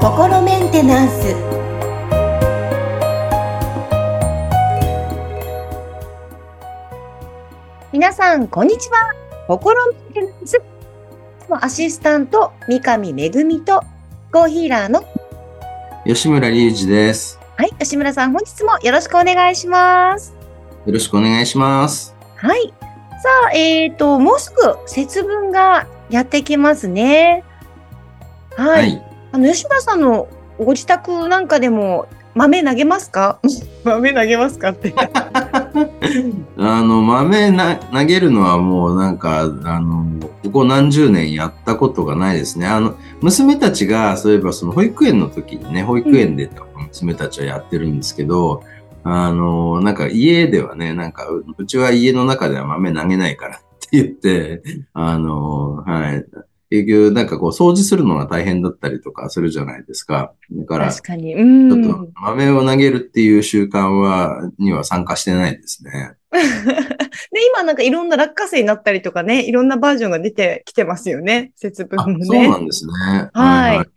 心メンテナンス。皆さんこんにちは。心メンテナンス。アシスタント三上恵とコーヒーラーの吉村隆二です。はい吉村さん本日もよろしくお願いします。よろしくお願いします。はいさあえっ、ともうすぐ節分がやってきますねはい、はい。あの吉村さんのご自宅なんかでも豆投げますか？豆投げますかって あの、豆な投げるのはもうなんか、あの、ここ何十年やったことがないですね。あの、娘たちが、そういえばその保育園の時にね、保育園で娘たちはやってるんですけど、あの、なんか家ではね、なんか、ううちは家の中では豆投げないからって言って、あの、はい。結局、なんかこう、掃除するのが大変だったりとかするじゃないですか。だから、確かに。うん。ちょっと豆を投げるっていう習慣は、には参加してないですね。で、今なんかいろんな落花生になったりとかね、いろんなバージョンが出てきてますよね。節分あ、もね。そうなんですね。はい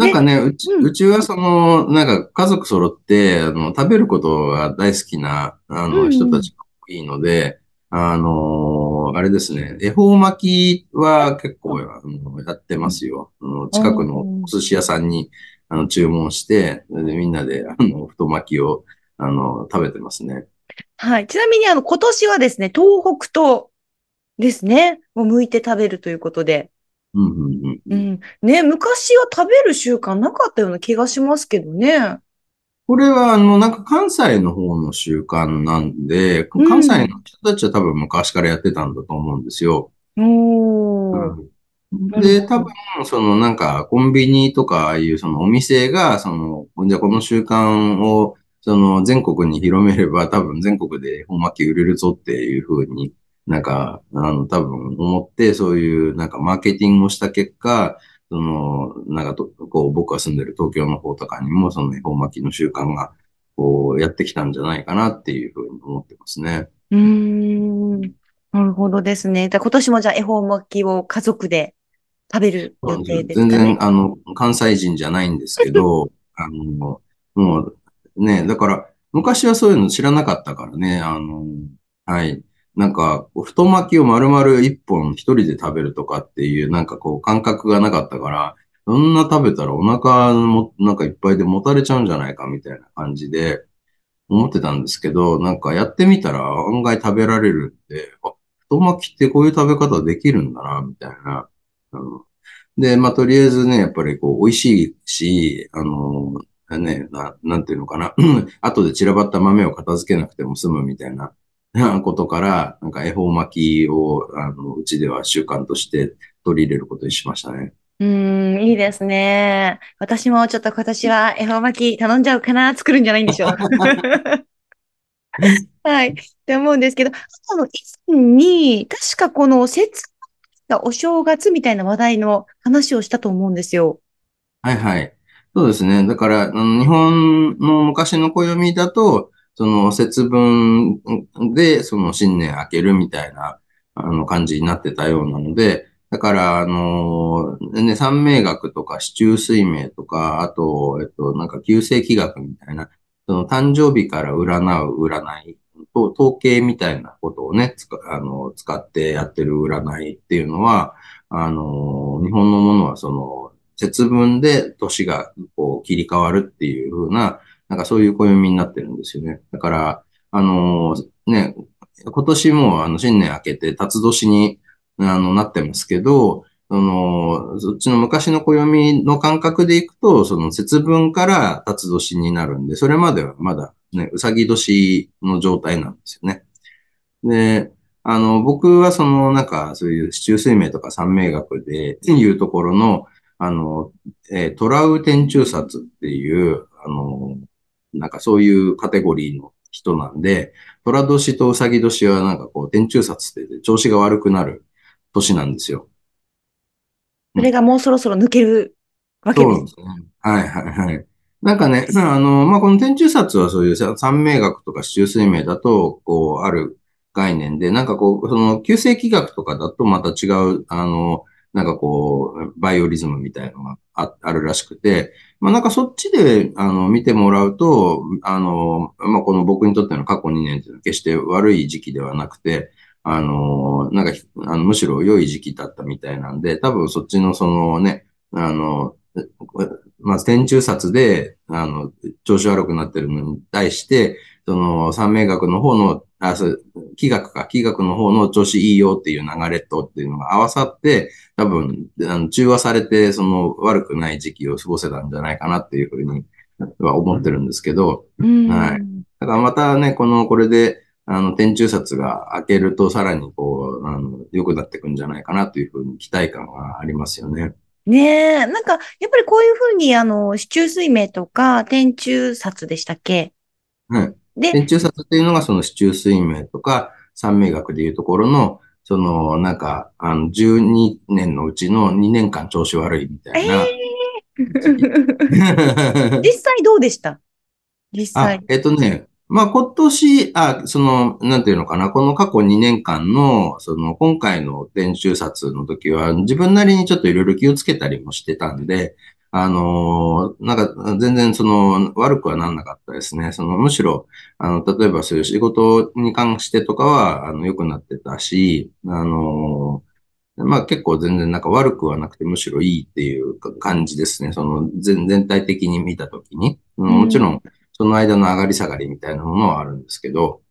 なんかね、うち、うんうちはその、なんか家族揃って、あの、食べることが大好きな、あの、うんうん人たちが多いので、あの、あれですね、恵方巻きは結構、あの、やってますよ。あの近くのお寿司屋さんに、あの、注文して、でみんなで、あの、太巻きを、あの、食べてますね。はい。ちなみにあの、今年はですね、東北東ですね、を向いて食べるということで。うんうんうんうん。ね、昔は食べる習慣なかったような気がしますけどね。これは、あの、なんか関西の方の習慣なんで、うん関西の人たちは多分昔からやってたんだと思うんですよ。おー。で、多分、そのなんかコンビニとかああいうそのお店が、その、じゃあこの習慣を、その全国に広めれば多分全国で本巻き売れるぞっていうふうになんか、あの、多分思って、そういうなんかマーケティングをした結果、その、なんかと、こう、僕が住んでる東京の方とかにも、その恵方巻きの習慣が、こう、やってきたんじゃないかなっていうふうに思ってますね。うーん。なるほどですね。じゃあ今年もじゃあ恵方巻きを家族で食べる予定ですかね？全然、あの、関西人じゃないんですけど、あの、もう、ね、だから、昔はそういうの知らなかったからね、あの、はい。なんか、太巻きを丸々一本一人で食べるとかっていう、なんかこう、感覚がなかったから、そんな食べたらお腹も、なんかいっぱいでもたれちゃうんじゃないかみたいな感じで、思ってたんですけど、なんかやってみたら案外食べられるんで、あ、太巻きってこういう食べ方できるんだな、みたいな。あので、まあ、とりあえずね、やっぱりこう、美味しいし、あの、ね、な、なんていうのかな。後で散らばった豆を片付けなくても済むみたいなことから、なんか恵方巻きを、あの、うちでは習慣として取り入れることにしましたね。うーん、いいですね。私もちょっと今年は恵方巻き頼んじゃうかな、作るんじゃないんでしょう。はい。って思うんですけど、あの、以前に、確かこの節分がお正月みたいな話題の話をしたと思うんですよ。はいはい。そうですね。だから、あの日本の昔の暦だと、その節分で、その新年明けるみたいな、あの感じになってたようなので、だから、あの、ね、三名学とか四柱推命とか、あと、えっと、なんか旧世紀学みたいな、その誕生日から占う占いと、統計みたいなことをね、つかあの使ってやってる占いっていうのは、あの、日本のものはその、節分で年がこう切り替わるっていう風な、なんかそういう暦になってるんですよね。だから、あのね、今年もあの新年明けて辰年にあのなってますけど、その、そっちの昔の暦の感覚でいくと、その節分から辰年になるんで、それまではまだね、うさぎ年の状態なんですよね。で、あの、僕はその、なんか、そういう四柱推命とか三名学でいうところの、あの、えートラウ天中殺っていう、あの、なんかそういうカテゴリーの人なんで、虎年とうさぎ年はなんかこう、天中殺って調子が悪くなる年なんですよ。それがもうそろそろ抜けるわけです。そうですね。はいはいはい。なんかね、あの、まあ、この天中殺はそういう三名学とか四柱推命だと、こう、ある、概念で、なんかこう、その、旧世紀学とかだとまた違う、あの、なんかこう、バイオリズムみたいなのがああるらしくて、まあなんかそっちで、あの、見てもらうと、あの、まあこの僕にとっての過去2年っていうのは決して悪い時期ではなくて、あの、なんか、あのむしろ良い時期だったみたいなんで、多分そっちのそのね、あの、まあ、天中札で、あの、調子悪くなってるのに対して、その、三名学の方の、あ、そう、気学か、気学の方の調子いいよっていう流れとっていうのが合わさって、多分、あの中和されて、その、悪くない時期を過ごせたんじゃないかなっていうふうには思ってるんですけど、うん。はい。だからまたね、この、これで、あの、天中札が開けるとさらにこう、あの、良くなっていくんじゃないかなというふうに期待感がありますよね。ねえ、なんか、やっぱりこういうふうに、あの、市中水明とか、天中札でしたっけ？はい。で、天中札っていうのがその市中水明とか、三名学でいうところの、その、なんか、あの、12年のうちの2年間調子悪いみたいな。えー、実際どうでした？実際。えっとね、まあ今年、あ、その、なんていうのかな、この過去2年間の、その今回の電柱札の時は自分なりにちょっといろいろ気をつけたりもしてたんで、あの、なんか全然その悪くはなんなかったですね。そのむしろ、あの、例えばそういう仕事に関してとかは、あの、良くなってたし、あの、まあ結構全然なんか悪くはなくてむしろいいっていう感じですね。その全全体的に見たときに。もちろん、その間の上がり下がりみたいなものはあるんですけど、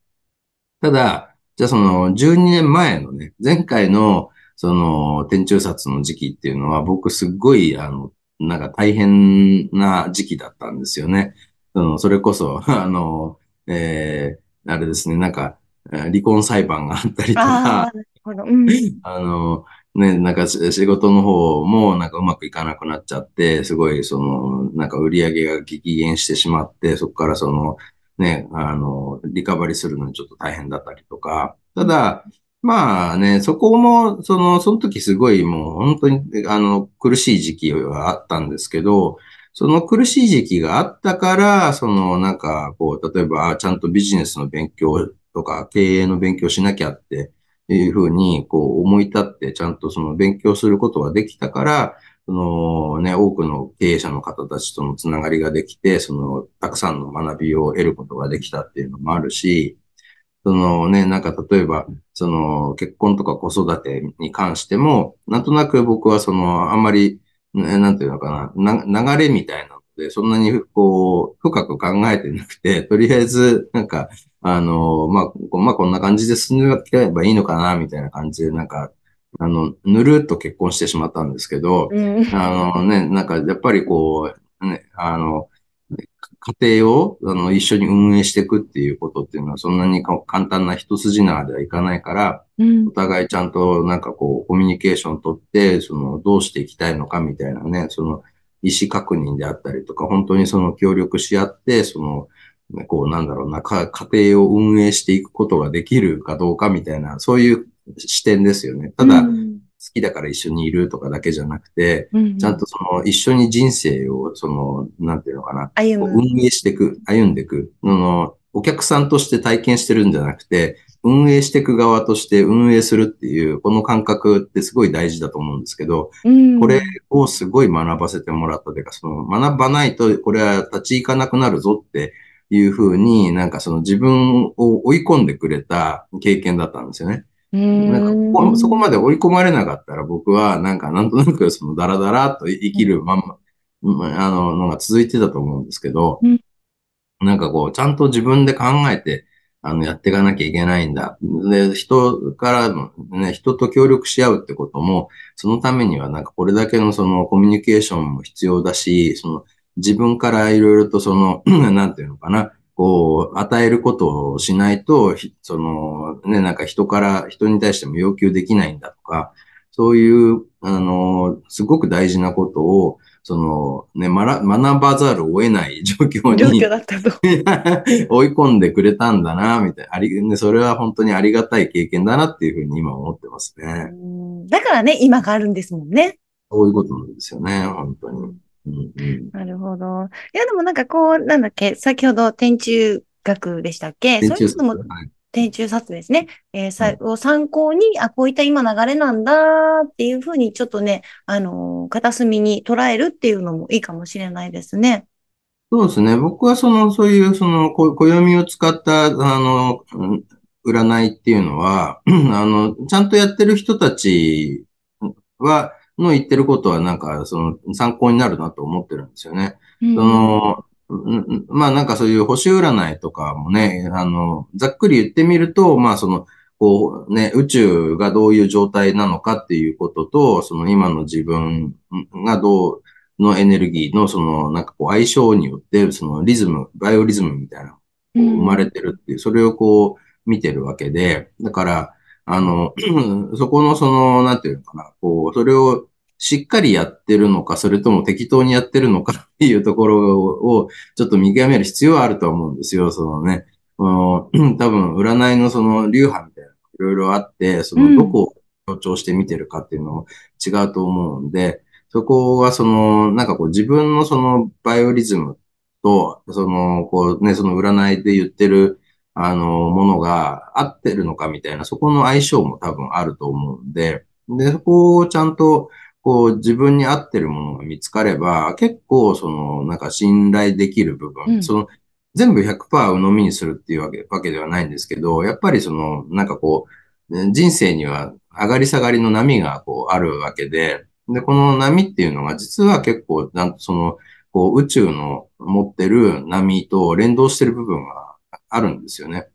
ただ、じゃあその12年前のね、前回のその天中札の時期っていうのは僕すっごいあの、なんか大変な時期だったんですよね。そのそれこそ、あの、えー、あれですね、なんか離婚裁判があったりとか、うん、あの、ね、なんか仕事の方もなんかうまくいかなくなっちゃって、すごいその、なんか売り上げが激減してしまって、そこからその、ね、あの、リカバリーするのにちょっと大変だったりとか、ただ、まあね、そこも、その、その時すごいもう本当に、あの、苦しい時期はあったんですけど、その苦しい時期があったから、その、なんか、こう、例えば、ちゃんとビジネスの勉強とか、経営の勉強しなきゃっていうふうに、こう思い立ってちゃんとその勉強することができたから、そのね、多くの経営者の方たちとのつながりができて、その、たくさんの学びを得ることができたっていうのもあるし、そのね、なんか例えば、その結婚とか子育てに関しても、なんとなく僕はその、あんまり、ね、なんていうのかな、な流れみたいなので、そんなにこう、深く考えてなくて、とりあえず、なんか、あの、まあ、まあ、こんな感じで進んでいけばいいのかな、みたいな感じで、なんか、あの、ぬるっと結婚してしまったんですけど、うん、あのね、なんか、やっぱりこう、ね、あの、家庭をあの一緒に運営していくっていうことっていうのはそんなに簡単な一筋縄ではいかないから、うん、お互いちゃんとなんかこうコミュニケーションをとって、そのどうしていきたいのかみたいなね、その意思確認であったりとか、本当にその協力し合って、そのこうなんだろうな、家庭を運営していくことができるかどうかみたいな、そういう視点ですよね。ただ、好きだから一緒にいるとかだけじゃなくて、うん、ちゃんとその一緒に人生を、その、なんていうのかな、運営していく、歩んでいく。のお客さんとして体験してるんじゃなくて、運営していく側として運営するっていう、この感覚ってすごい大事だと思うんですけど、うん、これをすごい学ばせてもらったというか、その学ばないとこれは立ち行かなくなるぞっていうふうになんかその自分を追い込んでくれた経験だったんですよね。なんかそこまで追い込まれなかったら僕はなんかなんとなくそのダラダラと生きるまんま、あの、のが続いてたと思うんですけど、なんかこう、ちゃんと自分で考えて、あの、やっていかなきゃいけないんだ。で、人からの、ね、人と協力し合うってことも、そのためにはなんかこれだけのそのコミュニケーションも必要だし、その自分からいろいろとその、なんていうのかな、こう、与えることをしないと、その、ね、なんか人から、人に対しても要求できないんだとか、そういう、あの、すごく大事なことを、その、ね、学ばざるを得ない 状況に、状況だったと 追い込んでくれたんだな、みたいな。あり、ね、それは本当にありがたい経験だなっていうふうに今思ってますね。だからね、今があるんですもんね。そういうことなんですよね、本当に。なるほど。いや、でもなんかこう、なんだっけ、先ほど天中学でしたっけ？そういうのも、天中札ですね。えー、さ、を参考に、あ、こういった今流れなんだっていうふうに、ちょっとね、あのー片隅に捉えるっていうのもいいかもしれないですね。そうですね。僕はその、そういう、その、こ暦を使った、あの、うん占いっていうのは、あの、ちゃんとやってる人たちは、の言ってることは、なんか、その、参考になるなと思ってるんですよね。うんその、うんまあなんかそういう星占いとかもね、あの、ざっくり言ってみると、まあその、こうね、宇宙がどういう状態なのかっていうことと、その今の自分がどうのエネルギーのそのなんかこう相性によって、そのリズム、バイオリズムみたいな生まれてるっていう、それをこう見てるわけで、だから、あの、そこのその、なんていうのかな、こう、それをしっかりやってるのか、それとも適当にやってるのか っていうところを、ちょっと見極める必要はあると思うんですよ。そのね、この 多分占いのその流派みたいなのいろいろあって、そのどこを強調して見てるかっていうのも違うと思うんで、そこはその、なんかこう自分のそのバイオリズムと、その、こうね、その占いで言ってる、あの、ものが合ってるのかみたいな、そこの相性も多分あると思うんで、で、そこをちゃんと、こう自分に合ってるものが見つかれば、結構その、なんか信頼できる部分、うんその、全部100%鵜呑みにするっていうわけ、わけではないんですけど、やっぱりその、なんかこう、ね人生には上がり下がりの波がこうあるわけで、で、この波っていうのが実は結構、なんとその、こう宇宙の持ってる波と連動してる部分があるんですよね。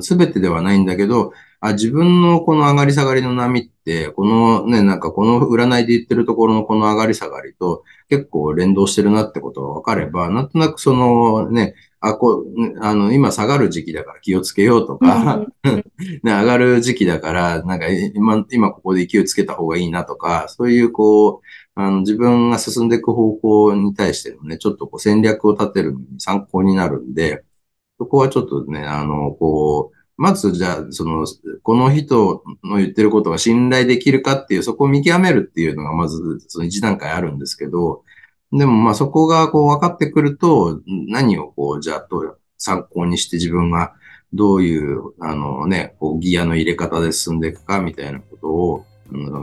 すべてではないんだけど、あ、自分のこの上がり下がりの波って、このね、なんかこの占いで言ってるところのこの上がり下がりと結構連動してるなってことが分かれば、なんとなくそのね、あ、こう、あの、今下がる時期だから気をつけようとか、ね、上がる時期だから、なんか今、今ここで勢いつけた方がいいなとか、そういうこう、あの、自分が進んでいく方向に対してのね、ちょっとこう戦略を立てるのに参考になるんで、そこはちょっとね、あの、こう、まずじゃあ、その、この人の言ってることが信頼できるかっていう、そこを見極めるっていうのがまず、その一段階あるんですけど、でもまあそこがこう分かってくると、何をこう、じゃあどう参考にして自分がどういう、あのね、こうギアの入れ方で進んでいくかみたいなことを、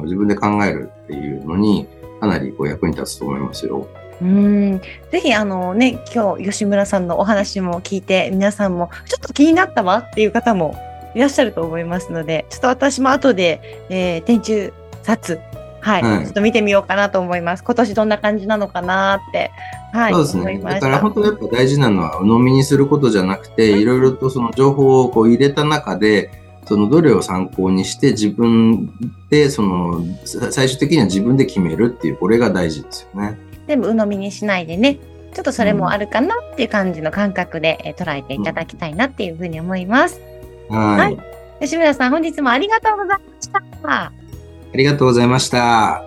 自分で考えるっていうのに、かなりこう役に立つと思いますよ。うん。ぜひ、あのね、今日、吉村さんのお話も聞いて、皆さんも、ちょっと気になったわっていう方もいらっしゃると思いますので、ちょっと私も後で、えー、天中札、はい、はいちょっと見てみようかなと思います。今年どんな感じなのかなって、はい、そうですね。だから本当にやっぱ大事なのは、鵜呑みにすることじゃなくて、いろいろとその情報をこう入れた中で、そのどれを参考にして自分で、その、さ最終的には自分で決めるっていう、これが大事ですよね。全部鵜呑みにしないでね、ちょっとそれもあるかなっていう感じの感覚で、えー捉えていただきたいなっていうふうに思います。はい。はい吉村さん、本日もありがとうございました。ありがとうございました。